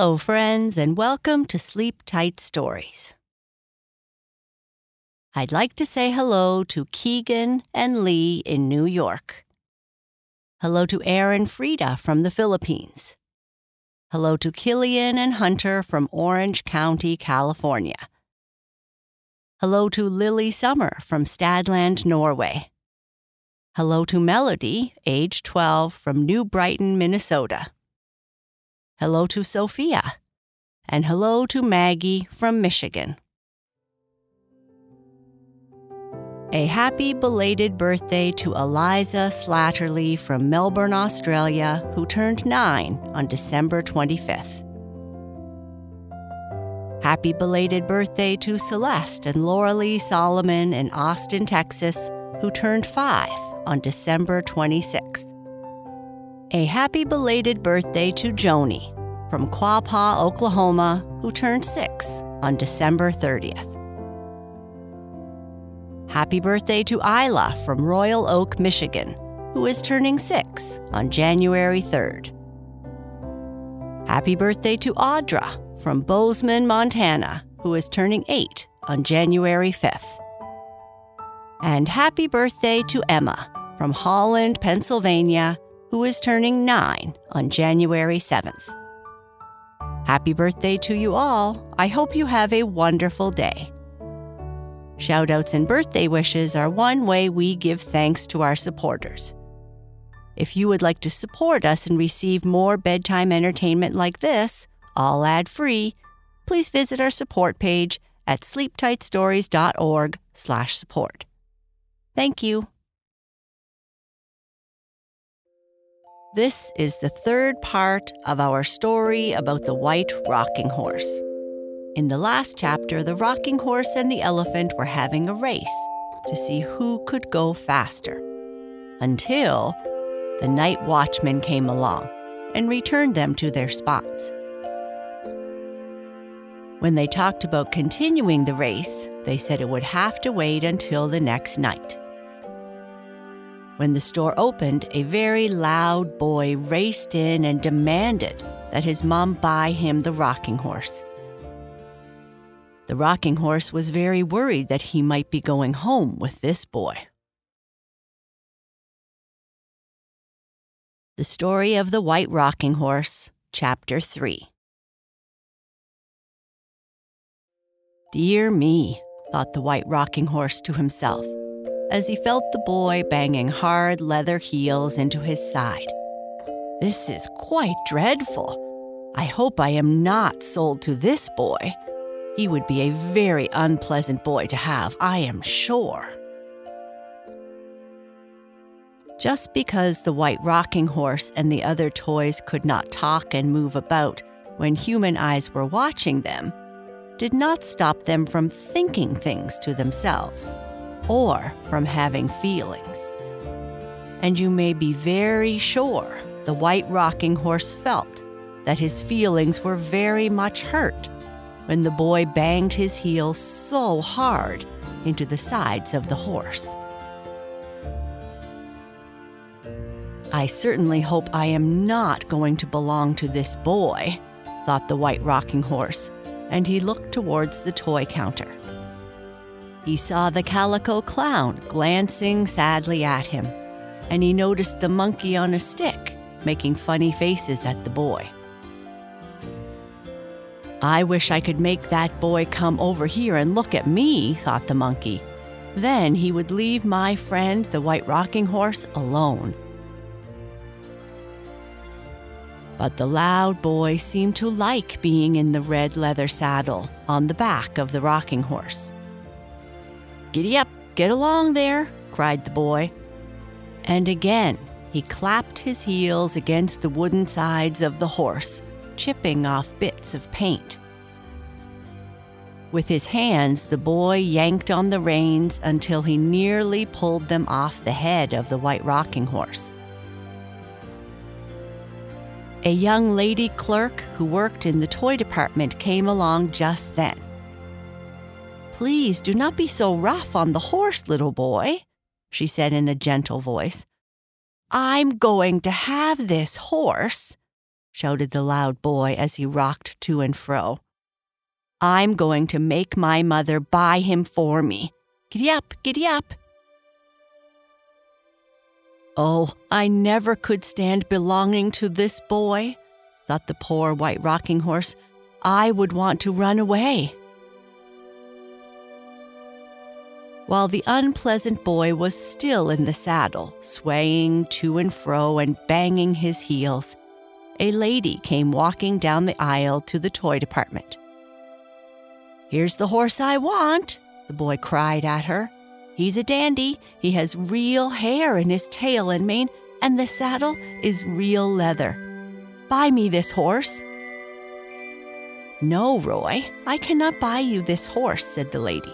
Hello, friends, and welcome to Sleep Tight Stories. I'd like to say hello to Keegan and Lee in New York. Hello to Aaron Frida from the Philippines. Hello to Killian and Hunter from Orange County, California. Hello to Lily Summer from Stadland, Norway. Hello to Melody, age 12, from New Brighton, Minnesota. Hello to Sophia. And hello to Maggie from Michigan. A happy belated birthday to Eliza Slatterly from Melbourne, Australia, who turned nine on December 25th. Happy belated birthday to Celeste and Laura Lee Solomon in Austin, Texas, who turned five on December 26th. A happy belated birthday to Joni from Quapaw, Oklahoma, who turned six on December 30th. Happy birthday to Isla from Royal Oak, Michigan, who is turning six on January 3rd. Happy birthday to Audra from Bozeman, Montana, who is turning eight on January 5th. And happy birthday to Emma from Holland, Pennsylvania, who is turning nine on January 7th. Happy birthday to you all. I hope you have a wonderful day. Shoutouts and birthday wishes are one way we give thanks to our supporters. If you would like to support us and receive more bedtime entertainment like this, all ad free, please visit our support page at sleeptightstories.org/support. Thank you. This is the third part of our story about the white rocking horse. In the last chapter, the rocking horse and the elephant were having a race to see who could go faster. Until the night watchman came along and returned them to their spots. When they talked about continuing the race, they said it would have to wait until the next night. When the store opened, a very loud boy raced in and demanded that his mom buy him the rocking horse. The rocking horse was very worried that he might be going home with this boy. The Story of the White Rocking Horse, Chapter 3. Dear me, thought the white rocking horse to himself as he felt the boy banging hard leather heels into his side. This is quite dreadful. I hope I am not sold to this boy. He would be a very unpleasant boy to have, I am sure. Just because the white rocking horse and the other toys could not talk and move about when human eyes were watching them, did not stop them from thinking things to themselves or from having feelings. And you may be very sure the white rocking horse felt that his feelings were very much hurt when the boy banged his heel so hard into the sides of the horse. I certainly hope I am not going to belong to this boy, thought the white rocking horse, and he looked towards the toy counter. He saw the calico clown glancing sadly at him, and he noticed the monkey on a stick making funny faces at the boy. I wish I could make that boy come over here and look at me, thought the monkey. Then he would leave my friend, the white rocking horse, alone. But the loud boy seemed to like being in the red leather saddle on the back of the rocking horse. Giddy up, get along there, cried the boy, And again, he clapped his heels against the wooden sides of the horse, chipping off bits of paint. With his hands, the boy yanked on the reins until he nearly pulled them off the head of the white rocking horse. A young lady clerk who worked in the toy department came along just then. Please do not be so rough on the horse, little boy, she said in a gentle voice. I'm going to have this horse, shouted the loud boy as he rocked to and fro. I'm going to make my mother buy him for me. Giddy up, giddy up. Oh, I never could stand belonging to this boy, thought the poor white rocking horse. I would want to run away. While the unpleasant boy was still in the saddle, swaying to and fro and banging his heels, a lady came walking down the aisle to the toy department. Here's the horse I want, the boy cried at her. He's a dandy. He has real hair in his tail and mane, and the saddle is real leather. Buy me this horse. No, Roy, I cannot buy you this horse, said the lady.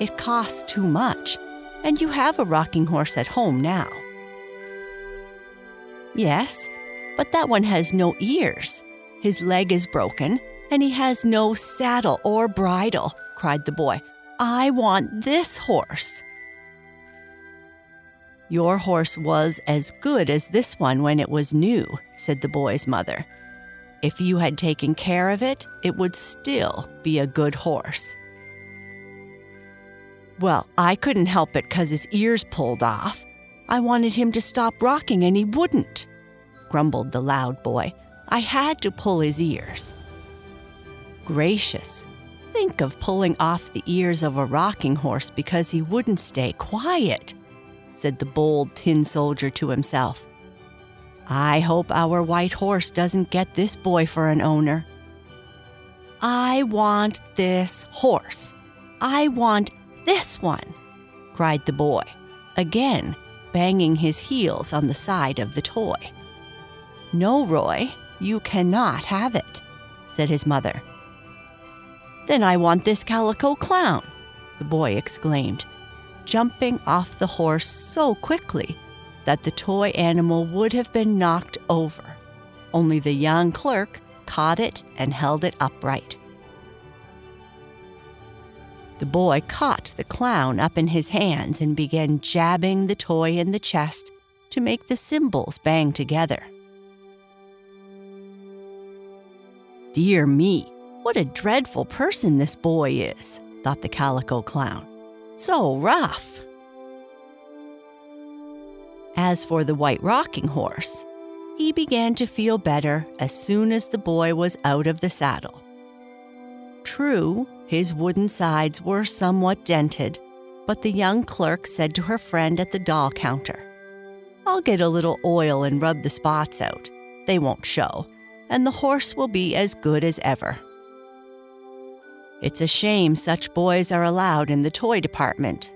It costs too much, and you have a rocking horse at home now. Yes, but that one has no ears. His leg is broken, and he has no saddle or bridle, cried the boy. I want this horse. Your horse was as good as this one when it was new, said the boy's mother. If you had taken care of it, it would still be a good horse. Well, I couldn't help it because his ears pulled off. I wanted him to stop rocking and he wouldn't, grumbled the loud boy. I had to pull his ears. Gracious, think of pulling off the ears of a rocking horse because he wouldn't stay quiet said the bold tin soldier to himself. I hope our white horse doesn't get this boy for an owner. I want this horse. I want this one, cried the boy, again banging his heels on the side of the toy. No, Roy, you cannot have it, said his mother. Then I want this calico clown, the boy exclaimed, jumping off the horse so quickly that the toy animal would have been knocked over. Only the young clerk caught it and held it upright. The boy caught the clown up in his hands and began jabbing the toy in the chest to make the cymbals bang together. Dear me, what a dreadful person this boy is, thought the calico clown. So rough. As for the white rocking horse, he began to feel better as soon as the boy was out of the saddle. True, his wooden sides were somewhat dented, but the young clerk said to her friend at the doll counter, I'll get a little oil and rub the spots out. They won't show, and the horse will be as good as ever. It's a shame such boys are allowed in the toy department.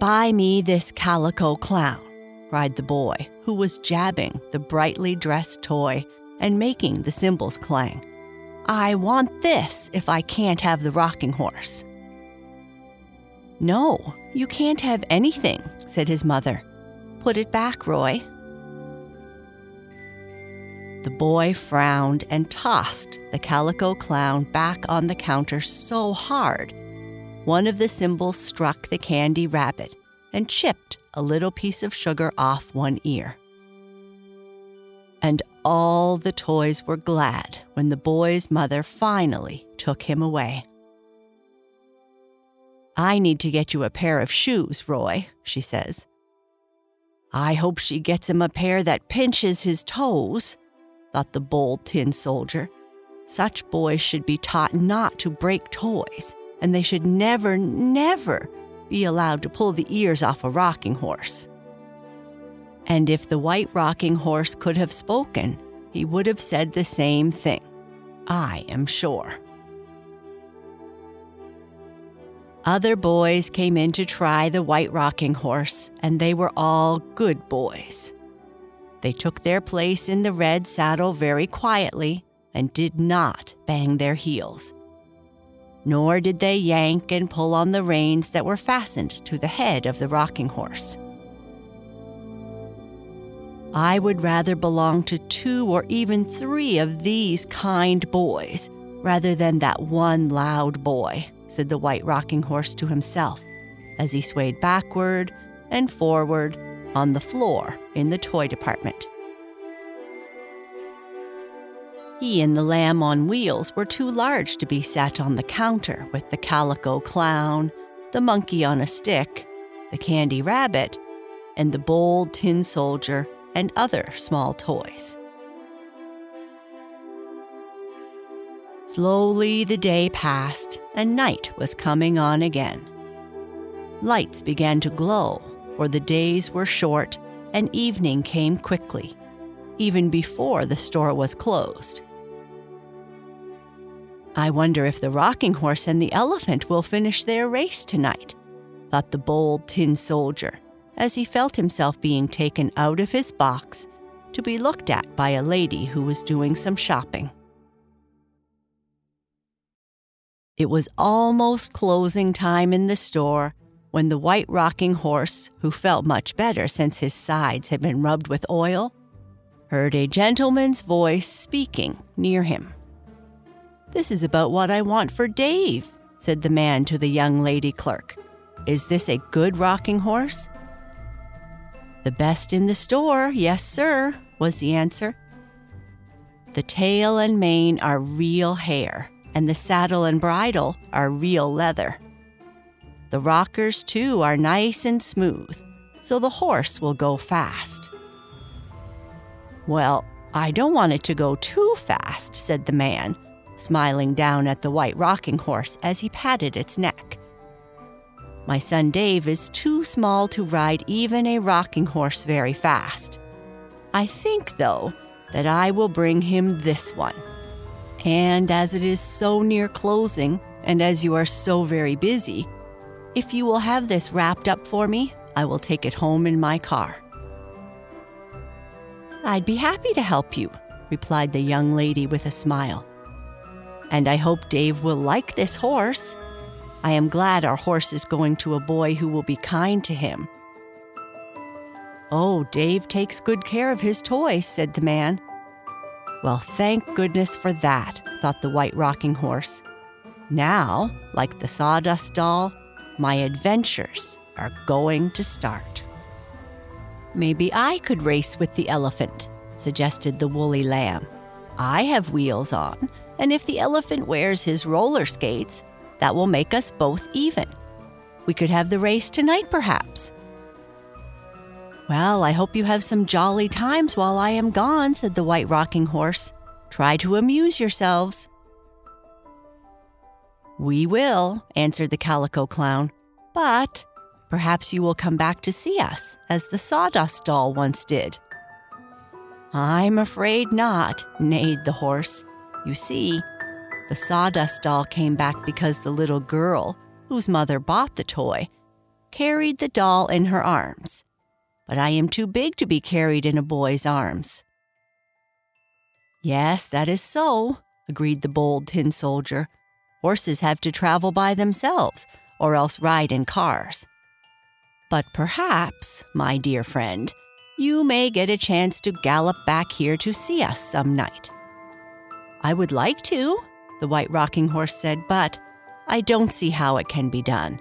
Buy me this calico clown, cried the boy, who was jabbing the brightly dressed toy and making the cymbals clang. I want this if I can't have the rocking horse. No, you can't have anything, said his mother. Put it back, Roy. The boy frowned and tossed the calico clown back on the counter so hard. One of the cymbals struck the candy rabbit and chipped a little piece of sugar off one ear. And all the toys were glad when the boy's mother finally took him away. I need to get you a pair of shoes, Roy, she says. I hope she gets him a pair that pinches his toes, thought the bold tin soldier. Such boys should be taught not to break toys, and they should never, never be allowed to pull the ears off a rocking horse. And if the white rocking horse could have spoken, he would have said the same thing. I am sure. Other boys came in to try the white rocking horse, and they were all good boys. They took their place in the red saddle very quietly and did not bang their heels. Nor did they yank and pull on the reins that were fastened to the head of the rocking horse. I would rather belong to two or even three of these kind boys rather than that one loud boy, said the white rocking horse to himself as he swayed backward and forward on the floor in the toy department. He and the lamb on wheels were too large to be sat on the counter with the calico clown, the monkey on a stick, the candy rabbit, and the bold tin soldier and other small toys. Slowly the day passed, and night was coming on again. Lights began to glow, for the days were short and evening came quickly, even before the store was closed. I wonder if the rocking horse and the elephant will finish their race tonight, thought the bold tin soldier as he felt himself being taken out of his box to be looked at by a lady who was doing some shopping. It was almost closing time in the store when the white rocking horse, who felt much better since his sides had been rubbed with oil, heard a gentleman's voice speaking near him. This is about what I want for Dave, said the man to the young lady clerk. Is this a good rocking horse? The best in the store, yes, sir, was the answer. The tail and mane are real hair, and the saddle and bridle are real leather. The rockers, too, are nice and smooth, so the horse will go fast. Well, I don't want it to go too fast, said the man, smiling down at the white rocking horse as he patted its neck. My son Dave is too small to ride even a rocking horse very fast. I think, though, that I will bring him this one. And as it is so near closing, and as you are so very busy, if you will have this wrapped up for me, I will take it home in my car. I'd be happy to help you, replied the young lady with a smile. And I hope Dave will like this horse. I am glad our horse is going to a boy who will be kind to him. Oh, Dave takes good care of his toys, said the man. Well, thank goodness for that, thought the white rocking horse. Now, like the sawdust doll, my adventures are going to start. Maybe I could race with the elephant, suggested the woolly lamb. I have wheels on, and if the elephant wears his roller skates, that will make us both even. We could have the race tonight, perhaps. Well, I hope you have some jolly times while I am gone, said the white rocking horse. Try to amuse yourselves. We will, answered the calico clown, but perhaps you will come back to see us, as the sawdust doll once did. I'm afraid not, neighed the horse. You see, the sawdust doll came back because the little girl, whose mother bought the toy, carried the doll in her arms. But I am too big to be carried in a boy's arms. Yes, that is so, agreed the bold tin soldier. Horses have to travel by themselves, or else ride in cars. But perhaps, my dear friend, you may get a chance to gallop back here to see us some night. I would like to, the white rocking horse said, but I don't see how it can be done.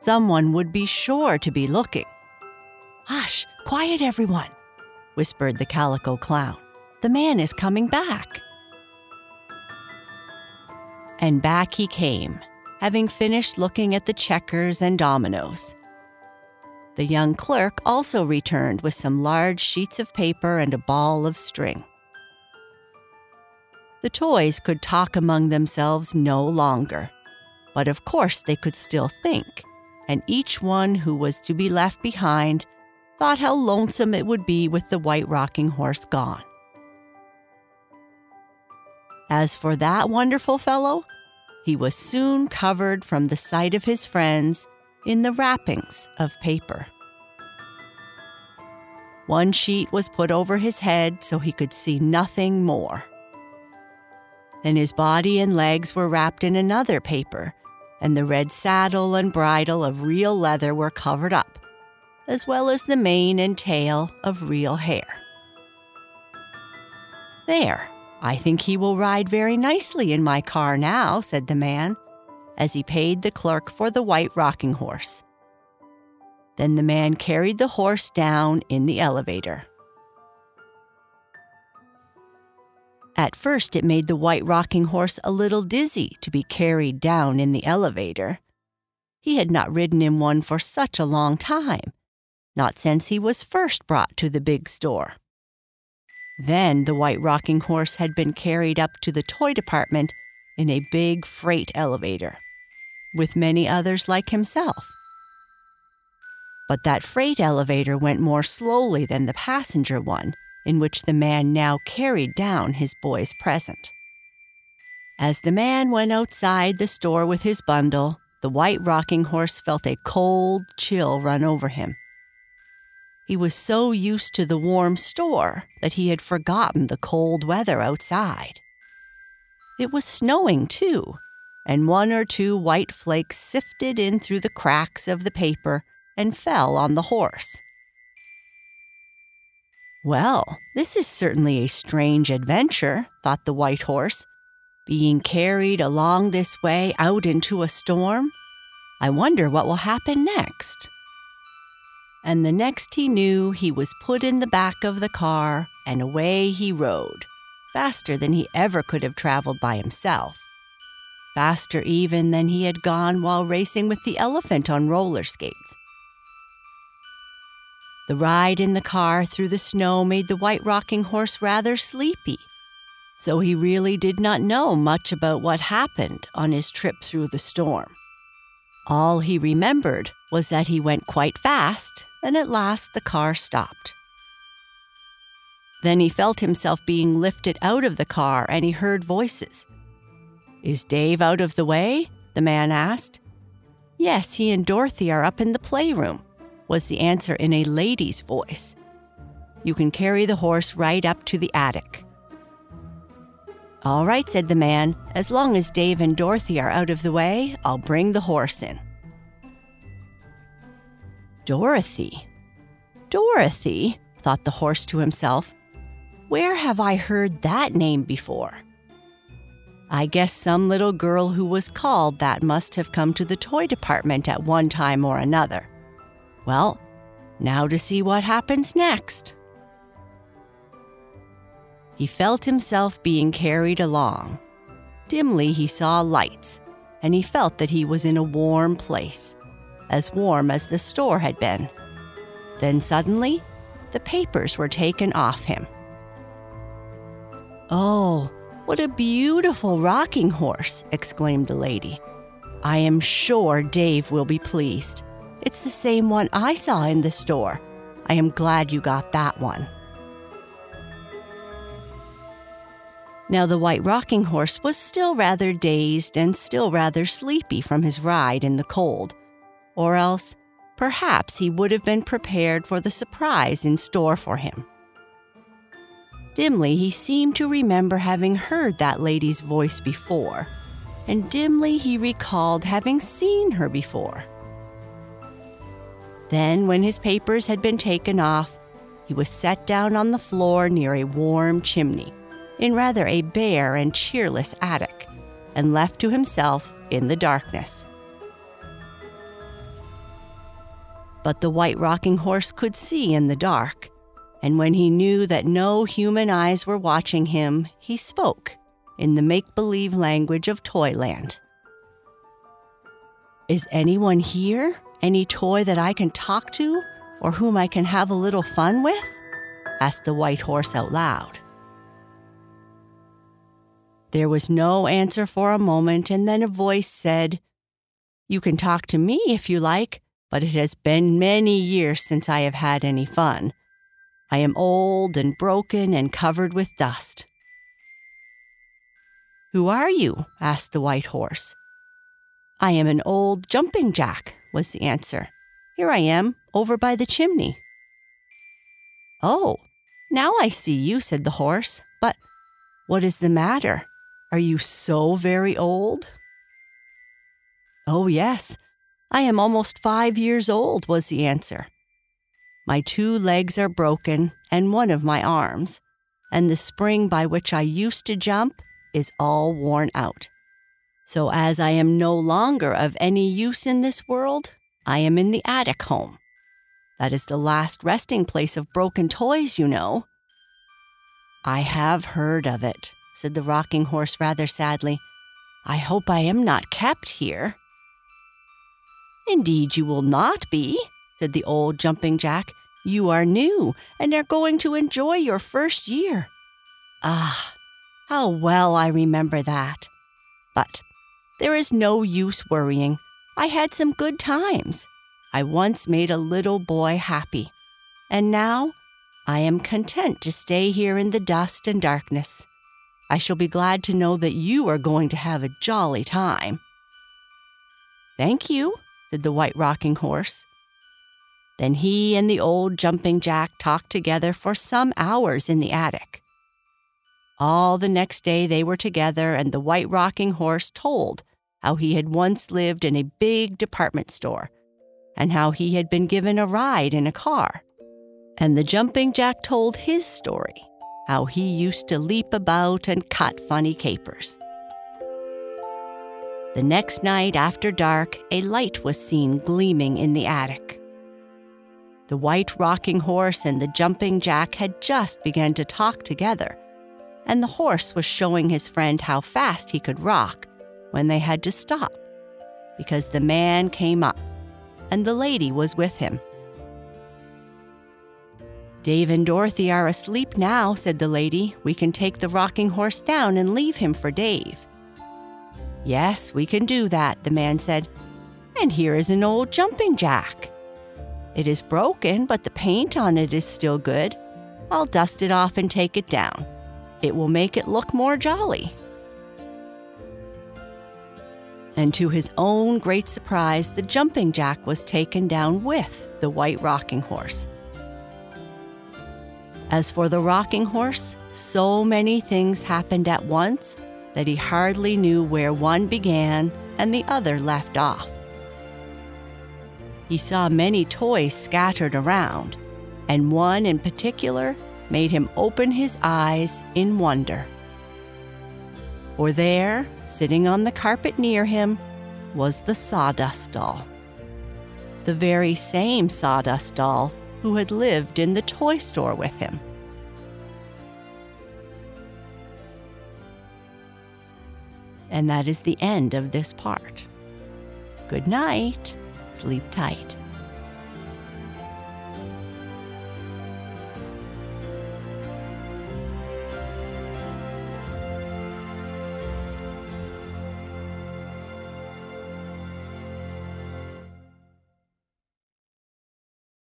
Someone would be sure to be looking. Hush, quiet everyone, whispered the calico clown. The man is coming back. And back he came, having finished looking at the checkers and dominoes. The young clerk also returned with some large sheets of paper and a ball of string. The toys could talk among themselves no longer. But of course, they could still think, and each one who was to be left behind thought how lonesome it would be with the white rocking horse gone. As for that wonderful fellow, he was soon covered from the sight of his friends in the wrappings of paper. One sheet was put over his head so he could see nothing more. Then his body and legs were wrapped in another paper, and the red saddle and bridle of real leather were covered up, as well as the mane and tail of real hair. There, I think he will ride very nicely in my car now, said the man, as he paid the clerk for the white rocking horse. Then the man carried the horse down in the elevator. At first, it made the white rocking horse a little dizzy to be carried down in the elevator. He had not ridden in one for such a long time, not since he was first brought to the big store. Then the white rocking horse had been carried up to the toy department in a big freight elevator, with many others like himself. But that freight elevator went more slowly than the passenger one, in which the man now carried down his boy's present. As the man went outside the store with his bundle, the white rocking horse felt a cold chill run over him. He was so used to the warm store that he had forgotten the cold weather outside. It was snowing, too, and one or two white flakes sifted in through the cracks of the paper and fell on the horse. Well, this is certainly a strange adventure, thought the white horse. Being carried along this way out into a storm? I wonder what will happen next and the next he knew, he was put in the back of the car and away he rode, faster than he ever could have traveled by himself. Faster even than he had gone while racing with the elephant on roller skates. The ride in the car through the snow made the white rocking horse rather sleepy, so he really did not know much about what happened on his trip through the storm. All he remembered was that he went quite fast, and at last the car stopped. Then he felt himself being lifted out of the car and he heard voices. Is Dave out of the way? the man asked. Yes, he and Dorothy are up in the playroom, was the answer in a lady's voice. You can carry the horse right up to the attic. All right, said the man. As long as Dave and Dorothy are out of the way, I'll bring the horse in. Dorothy. Dorothy, thought the horse to himself. Where have I heard that name before? I guess some little girl who was called that must have come to the toy department at one time or another. Well, now to see what happens next. He felt himself being carried along. Dimly, he saw lights, and he felt that he was in a warm place as warm as the store had been. Then suddenly, the papers were taken off him. Oh, what a beautiful rocking horse! exclaimed the lady. I am sure Dave will be pleased. It's the same one I saw in the store. I am glad you got that one. Now, the white rocking horse was still rather dazed and still rather sleepy from his ride in the cold or else perhaps he would have been prepared for the surprise in store for him. Dimly, he seemed to remember having heard that lady's voice before, and dimly he recalled having seen her before. Then, when his papers had been taken off, he was set down on the floor near a warm chimney, in rather a bare and cheerless attic, and left to himself in the darkness. But the white rocking horse could see in the dark, and when he knew that no human eyes were watching him, he spoke in the make believe language of Toyland. Is anyone here? Any toy that I can talk to or whom I can have a little fun with? asked the white horse out loud. There was no answer for a moment, and then a voice said, You can talk to me if you like, but it has been many years since I have had any fun. I am old and broken and covered with dust. Who are you? asked the white horse. I am an old jumping jack, was the answer. Here I am, over by the chimney. Oh, now I see you, said the horse. But what is the matter? Are you so very old? Oh, yes, I am almost five years old, was the answer. My two legs are broken and one of my arms, and the spring by which I used to jump is all worn out. So, as I am no longer of any use in this world, I am in the attic home. That is the last resting place of broken toys, you know. I have heard of it, said the rocking horse rather sadly. I hope I am not kept here. Indeed, you will not be, said the old jumping jack. You are new and are going to enjoy your first year. Ah, how well I remember that. But there is no use worrying. I had some good times. I once made a little boy happy, and now I am content to stay here in the dust and darkness. I shall be glad to know that you are going to have a jolly time. Thank you, said the white rocking horse. Then he and the old jumping jack talked together for some hours in the attic. All the next day they were together, and the white rocking horse told how he had once lived in a big department store and how he had been given a ride in a car. And the jumping jack told his story how he used to leap about and cut funny capers. The next night after dark, a light was seen gleaming in the attic. The white rocking horse and the jumping jack had just begun to talk together, and the horse was showing his friend how fast he could rock when they had to stop, because the man came up, and the lady was with him. Dave and Dorothy are asleep now, said the lady. We can take the rocking horse down and leave him for Dave. Yes, we can do that, the man said. And here is an old jumping jack. It is broken, but the paint on it is still good. I'll dust it off and take it down. It will make it look more jolly. And to his own great surprise, the jumping jack was taken down with the white rocking horse. As for the rocking horse, so many things happened at once that he hardly knew where one began and the other left off. He saw many toys scattered around, and one in particular made him open his eyes in wonder. For there, sitting on the carpet near him, was the sawdust doll. The very same sawdust doll who had lived in the toy store with him. And that is the end of this part. Good night. Sleep tight.